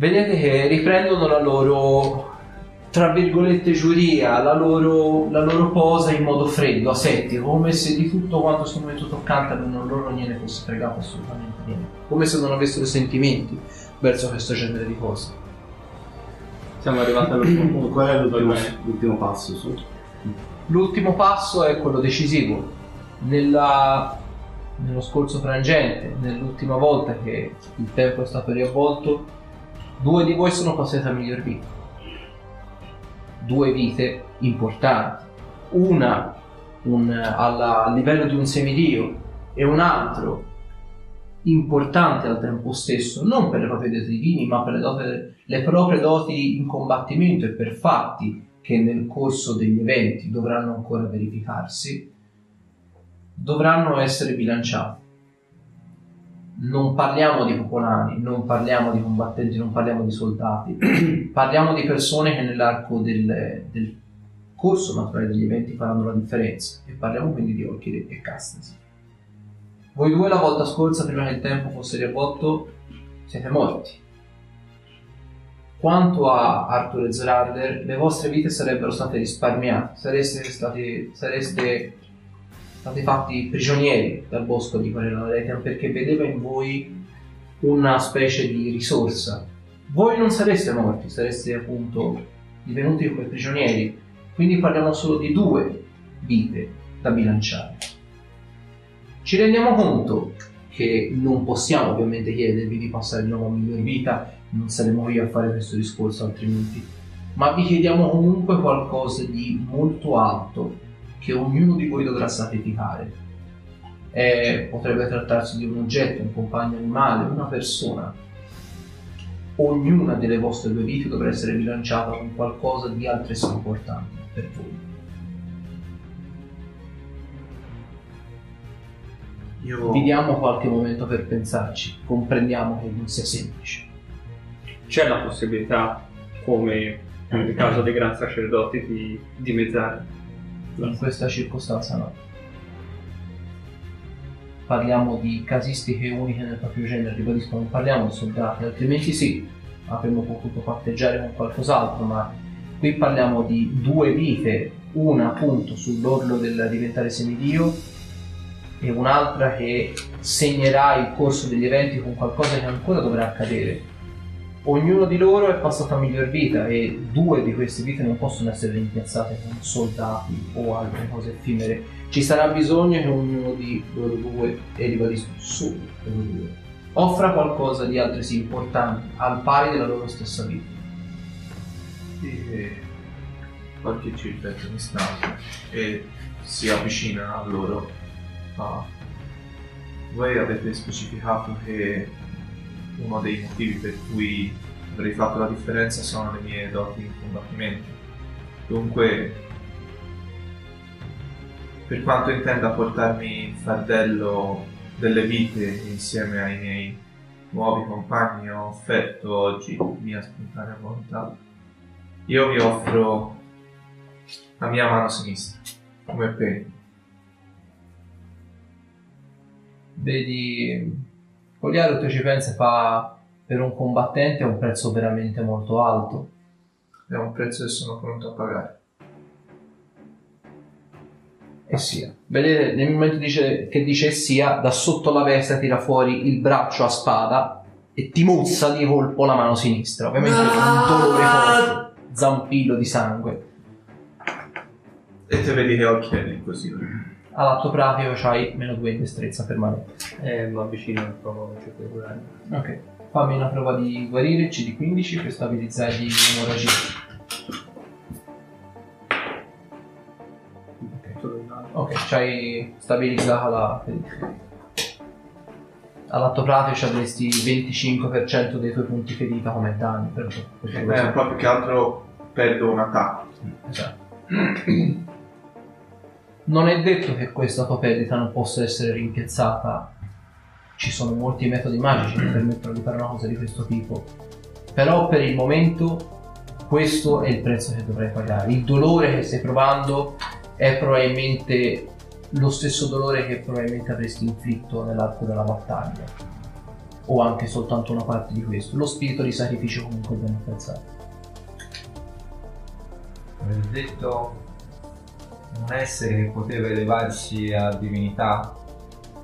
vedete che riprendono la loro tra virgolette giuria, la loro, la loro posa in modo freddo, asettico, come se di tutto quanto sul momento toccante non loro non gliene fosse fregato assolutamente niente, come se non avessero sentimenti verso questo genere di cose. Siamo arrivati all'ultimo punto. Qual è l'ultimo, l'ultimo passo? Su? L'ultimo passo è quello decisivo. Nella- nello scorso frangente, nell'ultima volta che il tempo è stato riavvolto, due di voi sono passati a miglior vita. Due vite importanti. Una un- alla- a livello di un semidio e un altro importante al tempo stesso, non per le proprie doti divini, ma per le, doti- le proprie doti in combattimento e per fatti che nel corso degli eventi dovranno ancora verificarsi, dovranno essere bilanciati. Non parliamo di popolani, non parliamo di combattenti, non parliamo di soldati, parliamo di persone che nell'arco del, del corso naturale degli eventi faranno la differenza e parliamo quindi di Orchid e Castasi. Voi due la volta scorsa, prima che il tempo fosse riavvolto, siete morti. Quanto a Arthur e Zerander, le vostre vite sarebbero state risparmiate, sareste stati, sareste stati fatti prigionieri dal bosco di Corellaretian perché vedeva in voi una specie di risorsa. Voi non sareste morti, sareste appunto divenuti come prigionieri, quindi parliamo solo di due vite da bilanciare. Ci rendiamo conto che non possiamo ovviamente chiedervi di passare di nuovo a miglior vita, non saremo qui a fare questo discorso altrimenti, ma vi chiediamo comunque qualcosa di molto alto che ognuno di voi dovrà sacrificare. Eh, potrebbe trattarsi di un oggetto, un compagno animale, una persona. Ognuna delle vostre due vite dovrà essere bilanciata con qualcosa di altresì importante per voi. Io Vi diamo qualche momento per pensarci, comprendiamo che non sia semplice. C'è la possibilità, come nel caso dei gran sacerdoti, di dimezzare. In questa circostanza no. Parliamo di casistiche uniche nel proprio genere, ribadisco, non parliamo di soldati, altrimenti sì, avremmo potuto patteggiare con qualcos'altro, ma qui parliamo di due vite, una appunto sull'orlo del diventare semidio e un'altra che segnerà il corso degli eventi con qualcosa che ancora dovrà accadere. Ognuno di loro è passato a miglior vita e due di queste vite non possono essere rimpiazzate con soldati o altre cose effimere. Ci sarà bisogno che ognuno di loro due, e ribadisco solo loro due, offra qualcosa di altresì importante al pari della loro stessa vita. E qualche cirpetto mi stanca e si avvicina a loro. Ma voi avete specificato che uno dei motivi per cui avrei fatto la differenza sono le mie doti in combattimento. Dunque, per quanto intenda portarmi il fardello delle vite insieme ai miei nuovi compagni ho offerto oggi mia spontanea volontà. Io vi offro la mia mano sinistra come pegno. Vedi, Goliardo te ci pensa fa per un combattente è un prezzo veramente molto alto. È un prezzo che sono pronto a pagare. E sia. Vedete, nel momento dice- che dice sia, da sotto la veste tira fuori il braccio a spada e ti mozza di colpo la mano sinistra. Ovviamente con un dolore forte, zampillo di sangue. E te vedi che ho occhiali così. All'atto pratico c'hai meno 2 in destrezza permanente. Eh, mi avvicino e provo a cercare di curare. Ok. Fammi una prova di guarire, CD15 per stabilizzare di emorragia. Solo il lato. Ok, c'hai stabilizzata la ferita. All'atto pratico ci avresti il 25% dei tuoi punti ferita come danni. Per, per Eh, un po' più che altro perdo un attacco. Esatto. Non è detto che questa tua perdita non possa essere rimpiazzata. Ci sono molti metodi magici che permettono di fare una cosa di questo tipo. Però per il momento questo è il prezzo che dovrai pagare. Il dolore che stai provando è probabilmente lo stesso dolore che probabilmente avresti inflitto nell'arco della battaglia. o anche soltanto una parte di questo. Lo spirito di sacrificio comunque viene apprezzato. Avete detto un essere che poteva elevarsi a divinità?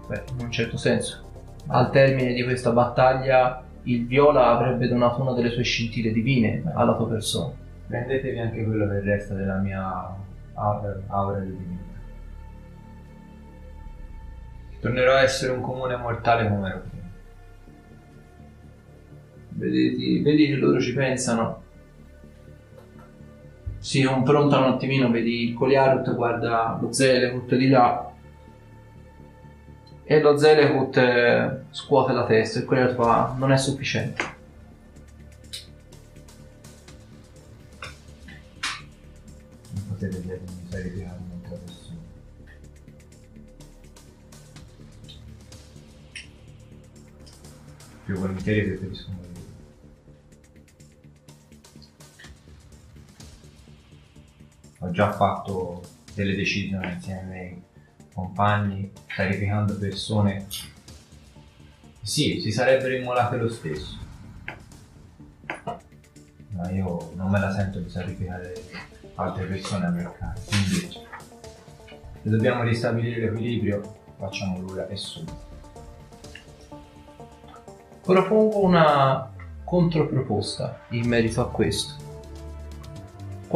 Beh, in un certo senso. Al termine di questa battaglia il viola avrebbe donato una delle sue scintille divine alla tua persona. Prendetevi anche quello che resta della mia aura, aura di divinità. Tornerò a essere un comune mortale come ero prima. Vedi, vedi che loro ci pensano. Si confrontano un attimino, vedi il Coliarut guarda lo Zelekut di là e lo Zelekut eh, scuote la testa e il Coliarut fa non è sufficiente. Non potete chiedermi se ritirare un'altra persona. Più volentieri preferisco morire. Ho già fatto delle decisioni insieme ai miei compagni, sacrificando persone. Sì, si sarebbero immolate lo stesso. Ma io non me la sento di sacrificare altre persone a mio carico. Invece, se dobbiamo ristabilire l'equilibrio, facciamolo ora e subito. Propongo una controproposta in merito a questo.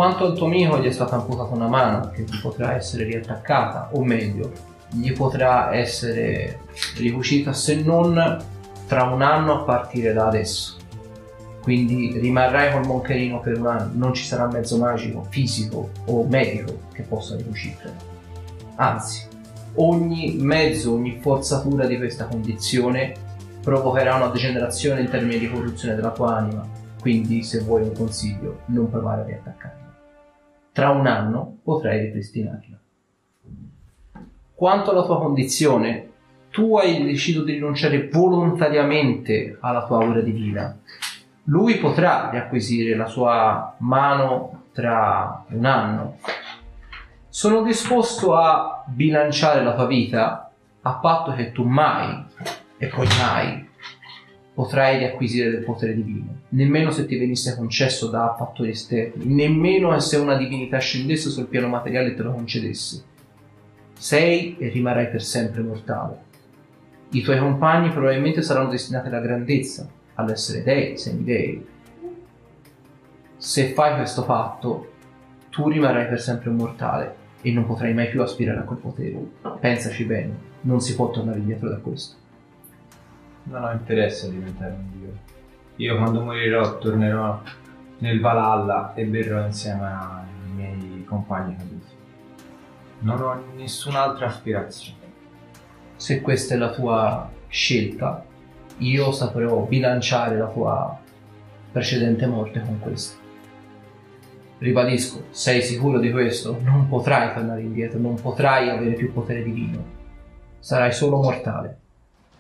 Quanto al tuo amico gli è stata amputata una mano che gli potrà essere riattaccata, o meglio, gli potrà essere ricucita se non tra un anno a partire da adesso. Quindi rimarrai col moncherino per un anno, non ci sarà mezzo magico, fisico o medico che possa ricucirlo. Anzi, ogni mezzo, ogni forzatura di questa condizione provocherà una degenerazione in termini di corruzione della tua anima. Quindi, se vuoi un consiglio, non provare a riattaccarla. Tra un anno potrai ripristinarla. Quanto alla tua condizione, tu hai deciso di rinunciare volontariamente alla tua aura divina. Lui potrà riacquisire la sua mano tra un anno. Sono disposto a bilanciare la tua vita a patto che tu mai e poi mai potrai riacquisire del potere divino, nemmeno se ti venisse concesso da fattori esterni, nemmeno se una divinità scendesse sul piano materiale e te lo concedesse. Sei e rimarrai per sempre mortale. I tuoi compagni probabilmente saranno destinati alla grandezza, all'essere dei, semidei. Se fai questo fatto, tu rimarrai per sempre un mortale e non potrai mai più aspirare a quel potere. Pensaci bene, non si può tornare indietro da questo. Non ho interesse a diventare un dio. Io quando morirò tornerò nel Valhalla e berrò insieme ai miei compagni caduti. Non ho nessun'altra aspirazione. Se questa è la tua scelta, io saprò bilanciare la tua precedente morte con questa. Ribadisco, sei sicuro di questo? Non potrai tornare indietro, non potrai avere più potere divino. Sarai solo mortale.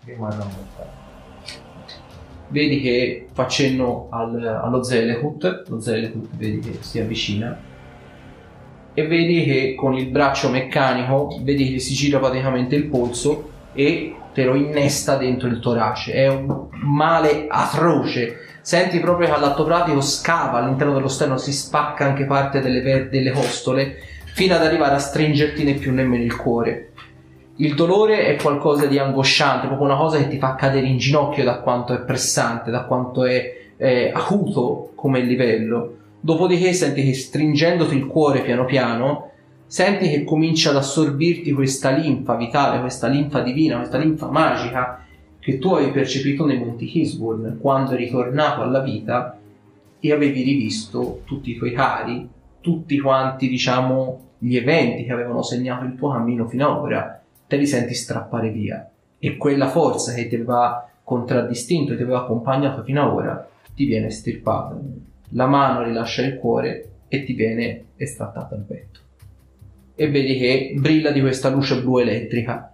Rimarrò mortale. Vedi che fa cenno al- allo Zelekut, lo Zelekut vedi che si avvicina e vedi che con il braccio meccanico vedi che si gira praticamente il polso e te lo innesta dentro il torace. È un male atroce. Senti proprio che all'atto pratico scava all'interno dello sterno, si spacca anche parte delle, delle costole fino ad arrivare a stringerti né più nemmeno il cuore. Il dolore è qualcosa di angosciante, proprio una cosa che ti fa cadere in ginocchio da quanto è pressante, da quanto è eh, acuto come livello. Dopodiché senti che stringendoti il cuore piano piano, senti che comincia ad assorbirti questa linfa vitale, questa linfa divina, questa linfa magica che tu avevi percepito nei Monti Hisburn quando eri tornato alla vita e avevi rivisto tutti i tuoi cari, tutti quanti, diciamo, gli eventi che avevano segnato il tuo cammino fino ad ora te li senti strappare via e quella forza che ti aveva contraddistinto e ti aveva accompagnato fino ad ora ti viene estirpata. La mano rilascia il cuore e ti viene estrattata il petto. E vedi che brilla di questa luce blu elettrica.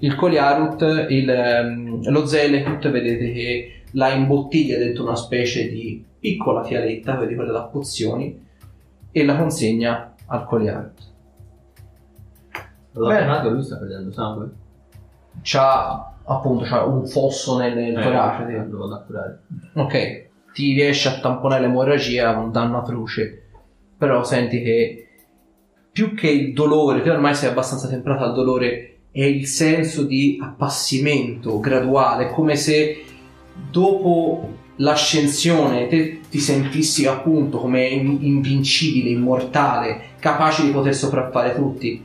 Il Coliarut, il, ehm, lo Zelekut, vedete che la imbottiglia dentro una specie di piccola fialetta, vedi quella da pozioni, e la consegna al Coliarut. L'ho Beh. appena lui sta perdendo sangue. c'ha appunto c'è un fosso nel, nel Eh, torace. sì. lo vado a curare. Ok, ti riesce a tamponare l'emorragia, un danno atroce, però senti che più che il dolore, te ormai sei abbastanza temprato al dolore, è il senso di appassimento graduale, come se dopo l'ascensione te ti sentissi appunto come in- invincibile, immortale, capace di poter sopraffare tutti.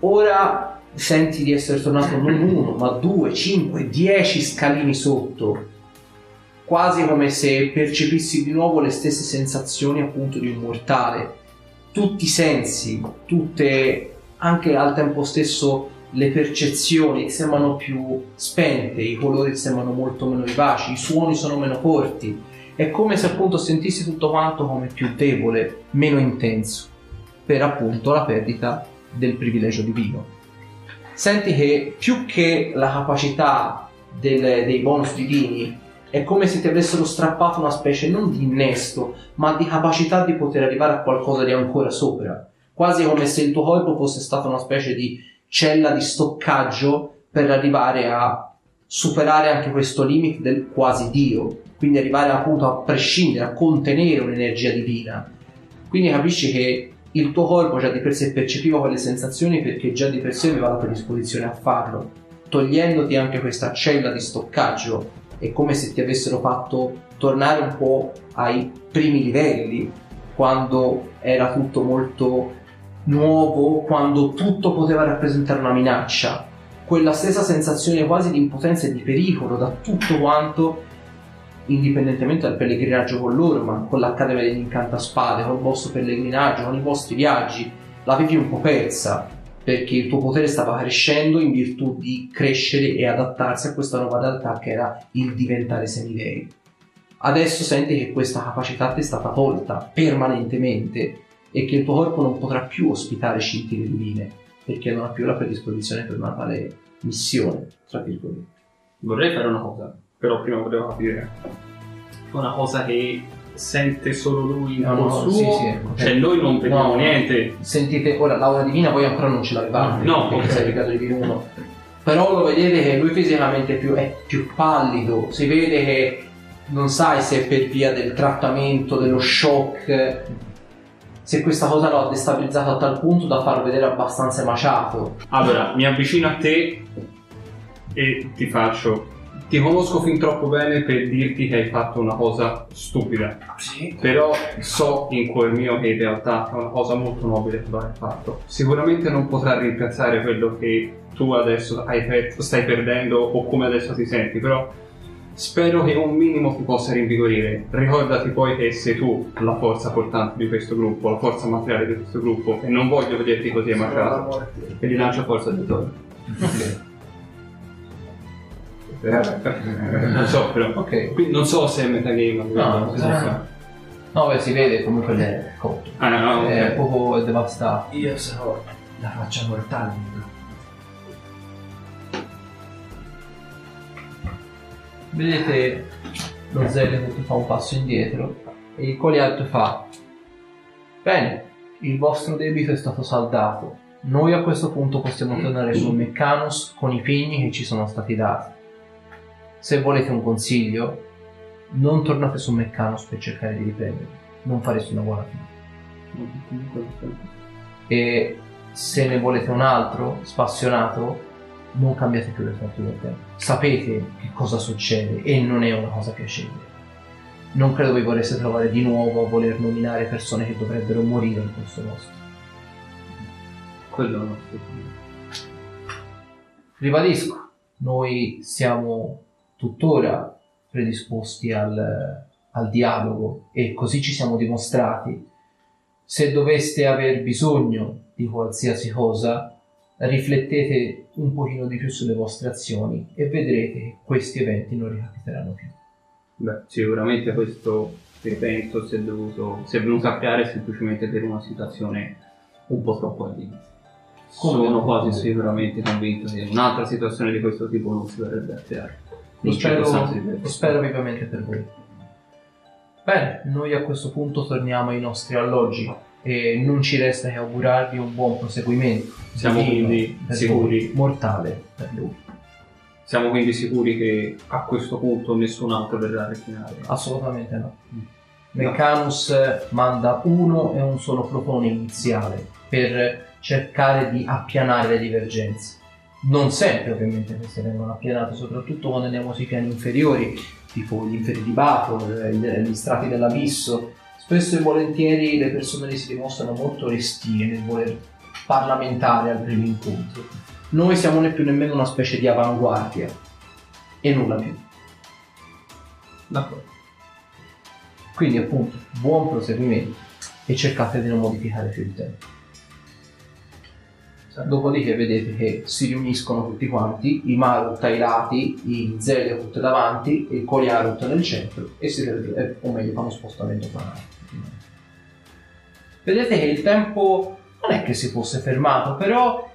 Ora senti di essere tornato non uno, ma due, cinque, dieci scalini sotto quasi come se percepissi di nuovo le stesse sensazioni appunto di un mortale. Tutti i sensi, tutte anche al tempo stesso le percezioni sembrano più spente, i colori sembrano molto meno vivaci, i suoni sono meno forti. È come se appunto sentissi tutto quanto come più debole, meno intenso, per appunto la perdita del privilegio divino. Senti che più che la capacità del- dei bonus divini è come se ti avessero strappato una specie non di innesto, ma di capacità di poter arrivare a qualcosa di ancora sopra. Quasi come se il tuo corpo fosse stata una specie di cella di stoccaggio per arrivare a superare anche questo limite del quasi Dio. Quindi arrivare appunto a prescindere, a contenere un'energia divina. Quindi capisci che il tuo corpo già di per sé percepiva quelle sensazioni perché già di per sé aveva la predisposizione a farlo. Togliendoti anche questa cella di stoccaggio è come se ti avessero fatto tornare un po' ai primi livelli, quando era tutto molto nuovo, quando tutto poteva rappresentare una minaccia. Quella stessa sensazione quasi di impotenza e di pericolo da tutto quanto, indipendentemente dal pellegrinaggio con loro, ma con l'Accademia degli Incantaspade, col vostro pellegrinaggio, con i vostri viaggi, l'avevi un po' persa perché il tuo potere stava crescendo in virtù di crescere e adattarsi a questa nuova realtà che era il diventare semidei. Adesso senti che questa capacità ti è stata tolta permanentemente e che il tuo corpo non potrà più ospitare scintille divine perché non ha più la predisposizione per una tale missione, tra virgolette. Vorrei fare una cosa, però prima volevo capire. Una cosa che sente solo lui in No, suo, sì, sì, cioè noi non vediamo No, niente. Sentite, ora l'aura divina voi ancora non ce l'avevate, No, perché ok. sei di divino 1. Però lo vedete che lui fisicamente è più, è più pallido, si vede che non sai se è per via del trattamento, dello shock, se questa cosa lo ha destabilizzato a tal punto da farlo vedere abbastanza emaciato. Allora, mi avvicino a te e ti faccio. Ti conosco fin troppo bene per dirti che hai fatto una cosa stupida. Sì. Però so in cuor mio che in realtà è una cosa molto nobile che hai fatto. Sicuramente non potrà rimpiazzare quello che tu adesso hai per- stai perdendo o come adesso ti senti, però spero che un minimo ti possa rinvigorire. Ricordati poi che sei tu la forza portante di questo gruppo, la forza materiale di questo gruppo e non voglio vederti così emaciato. E ti lancio forza di torno. Non so però. Ok. Qui non so se è metagame o No, cosa no. fa. No, beh, si vede comunque le cose. Ah, no, no, È ok. proprio devastato. Io sarò la faccia mortale. Vedete lo Zelig che fa un passo indietro e il Colialto fa Bene, il vostro debito è stato saldato. Noi a questo punto possiamo tornare sul Meccanus con i pegni che ci sono stati dati. Se volete un consiglio, non tornate su Meccanus per cercare di riprendere. Non fareste una buona fine. E se ne volete un altro, spassionato, non cambiate più le sorti del tempo. Sapete che cosa succede e non è una cosa piacevole. Non credo vi vorreste trovare di nuovo a voler nominare persone che dovrebbero morire in questo posto. Quello no. Ribadisco, noi siamo tuttora predisposti al, al dialogo e così ci siamo dimostrati. Se doveste aver bisogno di qualsiasi cosa, riflettete un pochino di più sulle vostre azioni e vedrete che questi eventi non ricapiteranno più. Beh, sicuramente questo evento si è dovuto, si è venuto a creare semplicemente per una situazione un po' troppo all'inizio. Sono quasi sicuramente convinto che un'altra situazione di questo tipo non si verrebbe a creare. Lo spero, lo spero vivamente per voi. Bene, noi a questo punto torniamo ai nostri alloggi e non ci resta che augurarvi un buon proseguimento. Siamo quindi sicuri? voi, mortale per lui. Siamo quindi sicuri che a questo punto nessun altro verrà a reclinare. Assolutamente no. Meccanus manda uno e un solo protone iniziale per cercare di appianare le divergenze. Non sempre ovviamente queste vengono appianate, soprattutto quando andiamo sui piani inferiori, tipo gli inferi di Bato, eh, gli strati dell'abisso. Spesso e volentieri le persone si dimostrano molto restie nel voler parlamentare al primo incontro. Noi siamo né più nemmeno una specie di avanguardia e nulla più. D'accordo. Quindi appunto, buon proseguimento e cercate di non modificare più il tempo. Dopodiché vedete che si riuniscono tutti quanti, i Marut ai lati, i Zeliakut davanti e il Koliarut nel centro e si eh, o meglio fanno spostamento planare. Vedete che il tempo non è che si fosse fermato, però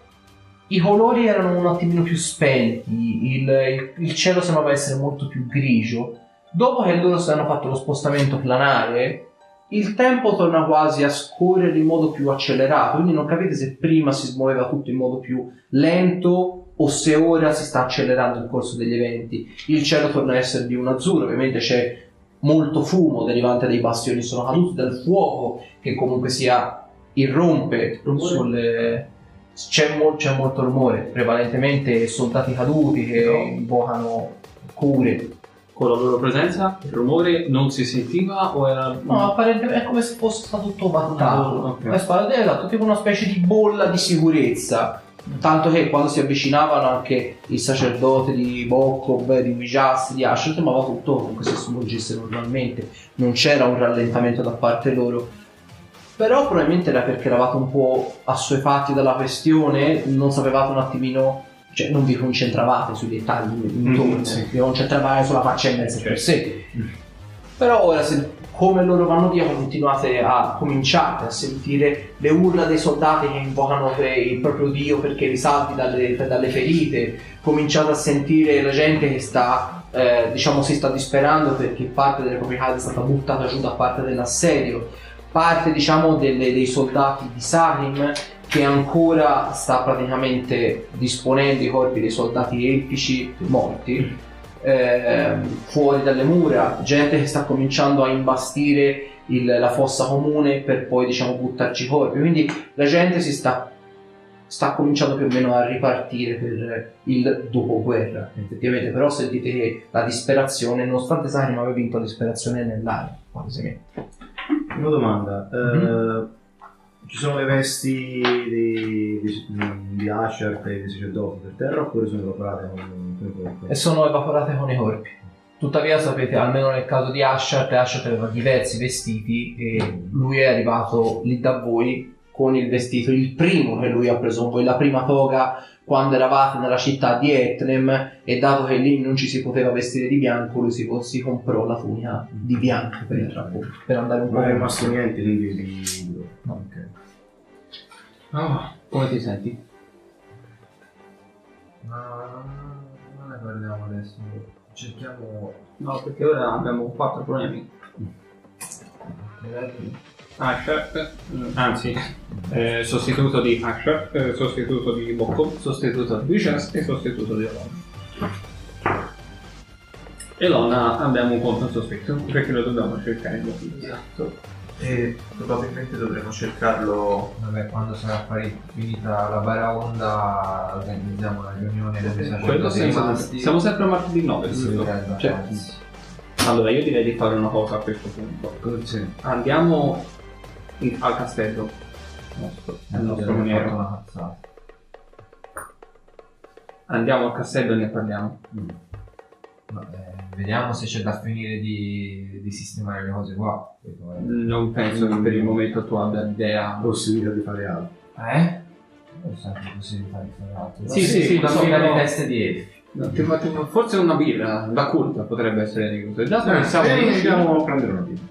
i colori erano un attimino più spenti, il, il- il cielo sembrava essere molto più grigio. Dopo che loro si hanno fatto lo spostamento planare, il tempo torna quasi a scorrere in modo più accelerato, quindi non capite se prima si smuoveva tutto in modo più lento o se ora si sta accelerando il corso degli eventi. Il cielo torna a essere di un azzurro, ovviamente c'è molto fumo derivante dai bastioni sono caduti, dal fuoco che comunque sia irrompe sulle... C'è, mo- c'è molto rumore, prevalentemente soldati caduti che No. invocano cure. Con la loro presenza il rumore non si sentiva o era... No, apparentemente è come se fosse stato tutto vattato. Ok. È stato esatto, tipo una specie di bolla di sicurezza. Tanto che quando si avvicinavano anche il sacerdote di Bokkov, di Vijas, di Asher, sembrava tutto comunque si svolgesse normalmente. Non c'era un rallentamento da parte loro. Però probabilmente era perché eravate un po' assuefatti dalla questione, non sapevate un attimino, cioè non vi concentravate sui dettagli intorno, Mm, sì. vi concentravate sulla faccia in mezzo per sé. Però ora se come loro vanno via continuate a cominciate a sentire le urla dei soldati che invocano il proprio dio perché risalti dalle, dalle ferite, cominciate a sentire la gente che sta eh, diciamo si sta disperando perché parte delle proprie case è stata buttata giù da parte dell'assedio, parte diciamo delle- dei soldati di Sarim che ancora sta praticamente disponendo i corpi dei soldati elfici morti ehm, fuori dalle mura, gente che sta cominciando a imbastire il- la fossa comune per poi diciamo buttarci i corpi. Quindi la gente si sta, sta cominciando più o meno a ripartire per il dopoguerra, effettivamente, però sentite che la disperazione, nonostante Sarim aveva vinto la disperazione nell'aria, palesemente. Una domanda. eh, ci sono le vesti di, di, di Asher e di sacerdoti per terra oppure sono evaporate con con i corpi? e sono evaporate con i corpi. Tuttavia sapete, almeno nel caso di Ashat, Ashat aveva diversi vestiti e lui è arrivato lì da voi con il vestito, il primo che lui ha preso con voi, la prima toga quando eravate nella città di Etnem e dato che lì non ci si poteva vestire di bianco, lui si, si comprò la tunica di bianco per, per andare un po' Non è rimasto niente quindi di... No. Ok. Ah, come ti senti? Ma non ne parliamo adesso. Cerchiamo. No, perché ora abbiamo quattro problemi. Asher, anzi, eh, sostituto di Asher, eh, sostituto di Bocco, sostituto di Vicious e sostituto di Elona. Elona abbiamo un conto sospetto perché lo dobbiamo cercare in motivo. Esatto. E probabilmente dovremo cercarlo. Vabbè, quando sarà pari- finita la baraonda organizziamo una riunione sacerdoti senza rimasti. Siamo sempre a martedì 9, Sì, giusto? eh, Cioè, allora io direi di fare una cosa a questo punto. Sì. Andiamo in- al castello. Nostro, Eh, nostro maniero. Andiamo al castello e ne parliamo. No, eh, vediamo se c'è da finire di, di sistemare le cose qua. Non penso che per il momento tu abbia idea. Possibilità di fare altro. Eh? Non sempre possibilità di fare altro. Sì, sì, sì, una so, fila però- di teste di elfi. No, ti forse una birra da culta potrebbe essere di questo. Dato che siamo andiamo a prendere una birra.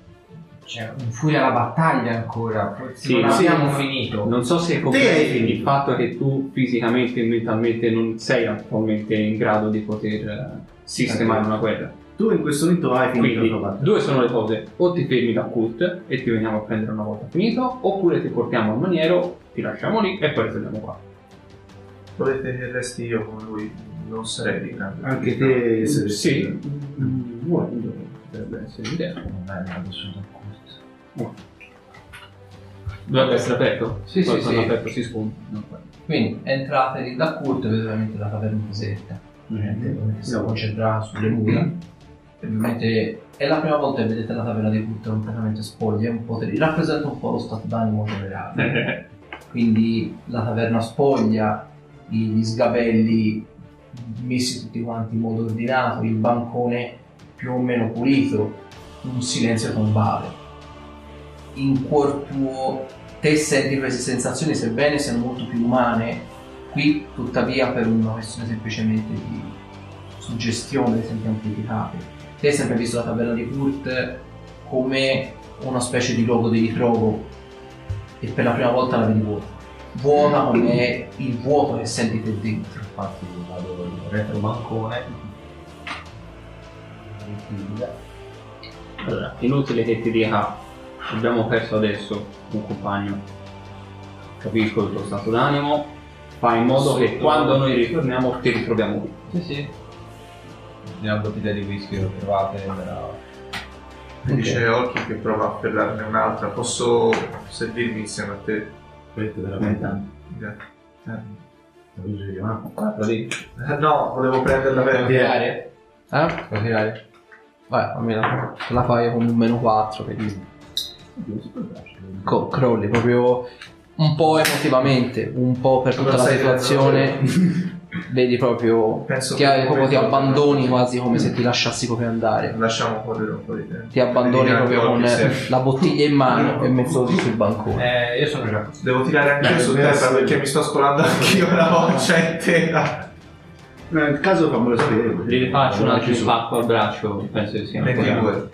C'è un furia alla battaglia ancora. forse Sì, non ma- abbiamo sì, finito. Non so se Sì. comprendi il fatto che tu fisicamente e mentalmente non sei attualmente in grado di poter eh, sistemare una guerra. Tu in questo momento hai finito Quindi la tua parte. due sono le cose, o ti fermi da cult e ti veniamo a prendere una volta finito, oppure ti portiamo al maniero, ti lasciamo lì e poi ritorniamo qua. Volete che resti io con lui non sarei di grande Anche te se Sì, mm, volendo, potrebbe essere l'idea. Non è una persona corta. Dovrebbe essere aperto? Sì, sì, Quando sì. aperto si sconta. Quindi entrate lì da Kurt, vedete ovviamente la taverna deserta. La gente ovviamente si concentrata sulle mura. E Ovviamente è la prima volta che vedete la taverna di Kurt completamente spoglia, un po' rappresenta un po' lo stato d'animo generale. Quindi la taverna spoglia, gli sgabelli messi tutti quanti in modo ordinato, il bancone più o meno pulito, un silenzio tombale. In cuor tuo te senti queste sensazioni, sebbene siano molto più umane, qui tuttavia per una questione semplicemente di suggestione senti amplificate. Te hai sempre visto la taverna di Kurt come una specie di luogo di ritrovo e per la prima volta la vedi vuota. Vuota come il vuoto che senti te dentro. Infatti vado in retro bancone. Allora, inutile che ti dica, abbiamo perso adesso un compagno. Capisco il tuo stato d'animo, fai in modo che quando noi ritorniamo ti ritroviamo qui. Sì, sì. Una bottiglia di whisky l'ho trovata e me la... Mi dice Occhi che prova a afferrarne un'altra. Posso servirmi insieme a te? Aspetta, veramente. Eh. Guarda lì. Eh, No, volevo prenderla per tirare? Eh? Puoi tirare? Vai, almeno te la fai con un meno 4, quindi co- crolli proprio un po' emotivamente, un po' per tutta la situazione. Vedi proprio Penso che che proprio ti abbandoni quasi come se ti lasciassi proprio andare. Lasciamo correre un po' di tempo. Ti abbandoni proprio con la bottiglia in mano e mezzo così sul bancone. Eh, io sono già Devo tirare anche io su essere- perché mi sto scolando anch'io una voce intera. No, nel caso fammelo sapere. Gli faccio un altro impacco al braccio, penso che sia ancora. 22.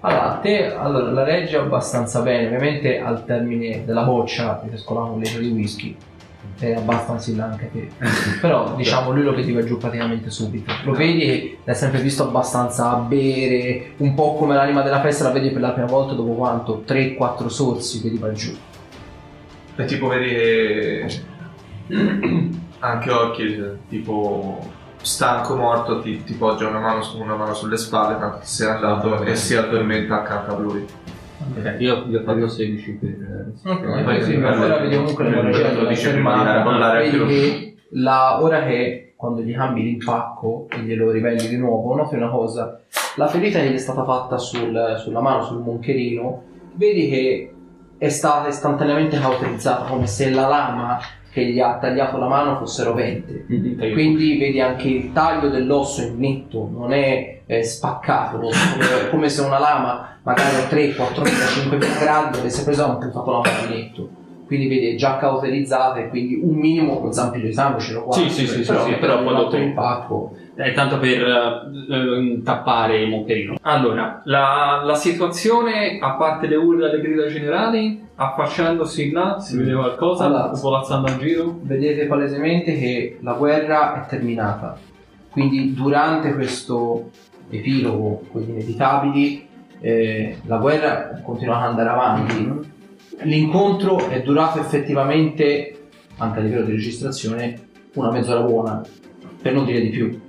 Allora, te allora, la reggi abbastanza bene, ovviamente al termine della boccia ti sei scolato un litro di whisky. È abbastanza anche te. Però diciamo lui lo vediva giù praticamente subito. Lo vedi l'hai sempre visto abbastanza a bere, un po' come l'anima della festa la vedi per la prima volta dopo quanto? 3-4 sorsi vedi va giù. E tipo vedi che anche Occhi, tipo stanco morto, ti, ti poggia una mano, su, una mano sulle spalle, tanto ti sei andato e si addormenta accanto a lui. Io gli ho fatto 16 per... Ok, sì, ma ora vedi comunque l'energia Lo della dice prima di andare a fermata, ballare vedi più. che la, ora che quando gli cambi l'impacco e glielo riveli di nuovo, noti una cosa, la ferita che gli è stata fatta sul- sulla mano, sul moncherino, vedi che è stata istantaneamente cauterizzata come se la lama che gli ha tagliato la mano fosse rovente. Quindi vedi anche il taglio dell'osso è netto, non è eh, spaccato come, come se una lama magari a 3, 4, 5 gradi avesse preso un puntato la mano di netto. Quindi vedi è già cauterizzata e quindi un minimo con zampino di sangue ce l'ho qua. Sì, sì, sì, sì, però, sì, però poi l'altro È tanto per eh, tappare il moncherino. Allora, la, la situazione, a parte le urla e le grida generali, affacciandosi là, si vede qualcosa, Allora. svolazzando a giro. vedete palesemente che la guerra è terminata. Quindi durante questo epilogo gli inevitabili, eh, la guerra continua ad andare avanti. L'incontro è durato effettivamente, anche a livello di registrazione, una mezz'ora buona, per non dire di più.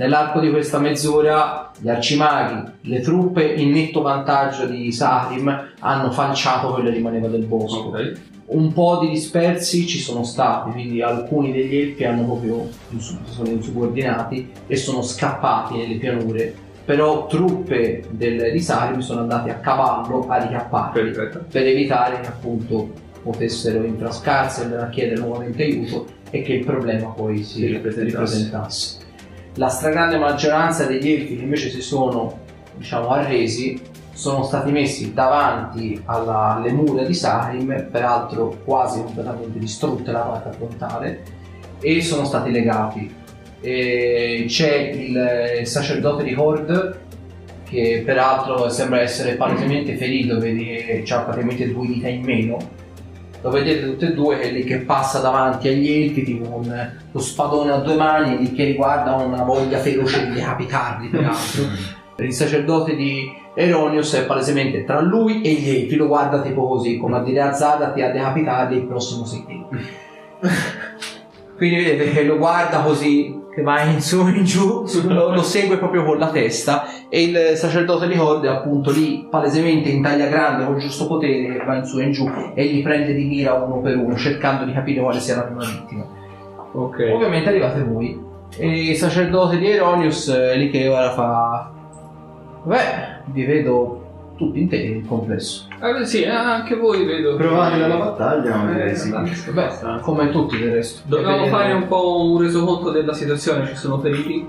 Nell'arco di questa mezz'ora gli arcimaghi, le truppe in netto vantaggio di Sahrim hanno falciato quello che rimaneva del bosco Ok. un po' di dispersi ci sono stati, quindi alcuni degli elfi hanno proprio sono insubordinati e sono scappati nelle pianure, però truppe del, di Sarim sono andate a cavallo a ricapparli Perfetto. per evitare che appunto potessero infrascarsi, andare a chiedere nuovamente aiuto e che il problema poi si Si ripresentasse. ripresentasse. La stragrande maggioranza degli elfi che invece si sono diciamo arresi sono stati messi davanti alla- alle mura di Sarim, peraltro quasi completamente distrutte la parte frontale, e sono stati legati. E c'è il sacerdote di Hord che peraltro sembra essere palesemente ferito, vedi che ha praticamente due dita in meno. Lo vedete tutte e due è lì che passa davanti agli elfi tipo con lo spadone a due mani lì che riguarda una voglia feroce di decapitarli peraltro. Il sacerdote di Eronius è palesemente tra lui e gli elfi, lo guarda tipo così, come a dire a decapitarli il prossimo sei tempi. Quindi vedete che lo guarda così, che va in su e in giù, lo, lo segue proprio con la testa e il sacerdote di Horde appunto lì palesemente in taglia grande con giusto potere va in su e in giù e li prende di mira uno per uno cercando di capire quale sia la prima vittima. Ok. Ovviamente arrivate voi e il sacerdote di Eronius eh, lì che ora fa... Beh, vi vedo tutti interi il complesso. Eh, sì, anche voi vedo. Provate dalla battaglia, ma direi sì. Eh, Beh, come tutti del resto. Dobbiamo fare un po' un resoconto della situazione, ci sono feriti?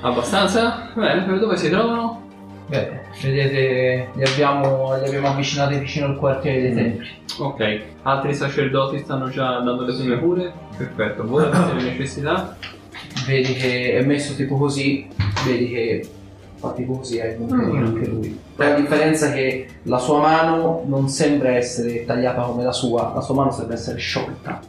Abbastanza? Bene, dove si trovano? Beh, vedete, li abbiamo, li abbiamo avvicinati vicino al quartiere dei templi. Ok, altri sacerdoti stanno già dando le prime cure? Perfetto, voi avete le necessità? Vedi che è messo tipo così, vedi che fa tipo così, è un Mm. anche lui. La differenza è che la sua mano non sembra essere tagliata come la sua, la sua mano sembra essere sciolta.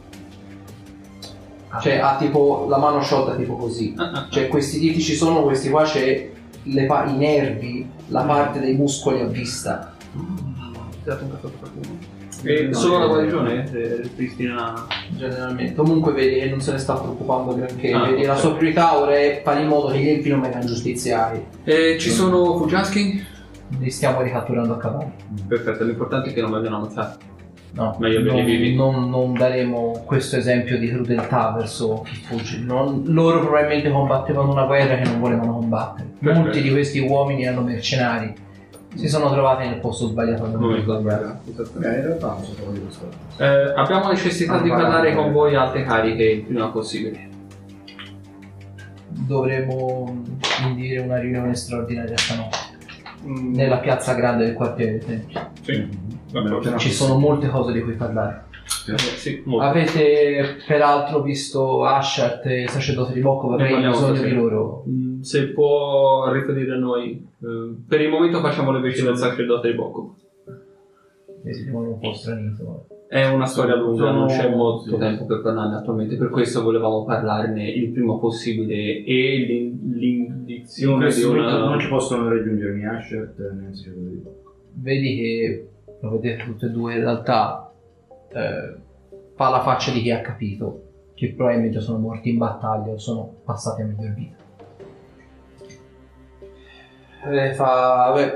Cioè ha tipo la mano sciolta tipo così. Cioè questi diti ci sono, questi qua c'è le pa- i nervi, la parte dei muscoli a vista. E solo la guarigione eh, ripristina... Generalmente. Comunque vedi che non se ne sta preoccupando granché. Ah, vedi, la ok. sua priorità ora è fare in modo che gli elfi non vengano giustiziati. E ci sono Fujaski? Li stiamo ricatturando a cavallo. Perfetto, l'importante è che non vengano ammazzati. No, Meglio non, vivi. non- non daremo questo esempio di crudeltà verso chi fugge. Non- loro probabilmente combattevano una guerra che non volevano combattere. Perfetto. Molti di questi uomini erano mercenari. Si sono trovati nel posto sbagliato. nel momento la sbagliato. guerra. esattamente. Beh, in realtà non so come di questo. Eh, abbiamo necessità Ah, di guarda, parlare con voi alte cariche il prima possibile. Dovremo indire una riunione straordinaria stanotte Mm, nella piazza grande del quartiere dei Templi. Sì, Beh, Ci sono molte cose di cui parlare. Eh, sì, molto. Avete peraltro visto Ashart e il sacerdote di Bocco, avrei bisogno di loro. Mm, Se può riferire a noi. eh, per il momento facciamo le veci del sacerdote di Bocco. Mi sembra un po' stranito. È una storia lunga, Sono- non c'è molto sì. tempo per parlarne attualmente, per questo volevamo parlarne il prima possibile e l'in- In l'indizione di questo momento una... non ci possono raggiungere né Asher né il sacerdote di Vedi che lo vedete tutte e due in realtà eh, fa la faccia di chi ha capito che probabilmente sono morti in battaglia o sono passati a miglior vita. Eh, fa, beh,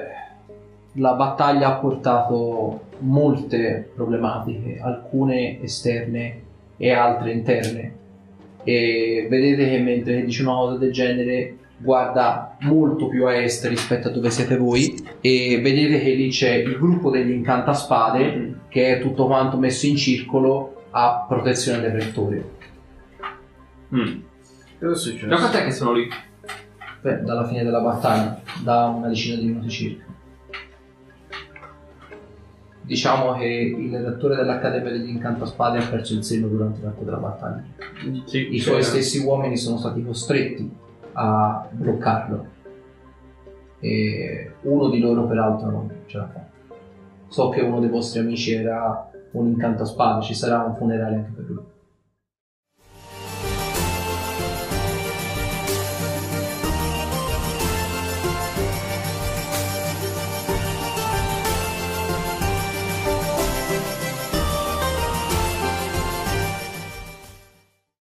la battaglia ha portato molte problematiche, alcune esterne e altre interne. E vedete che mentre dice una cosa del genere guarda molto più a est rispetto a dove siete voi e vedete che lì c'è il gruppo degli incantaspade che è tutto quanto messo in circolo a protezione del rettore. Mm. Cosa è successo? Da quant'è che sono lì? Beh, dalla fine della battaglia, da una decina di minuti circa. Diciamo che il rettore dell'Accademia degli Incantaspade ha perso il senno durante l'arco della battaglia. Sì, I suoi stessi uomini sono stati costretti a bloccarlo. E uno di loro, peraltro, non ce l'ha fatta. So che uno dei vostri amici era un incantaspade, ci sarà un funerale anche per lui.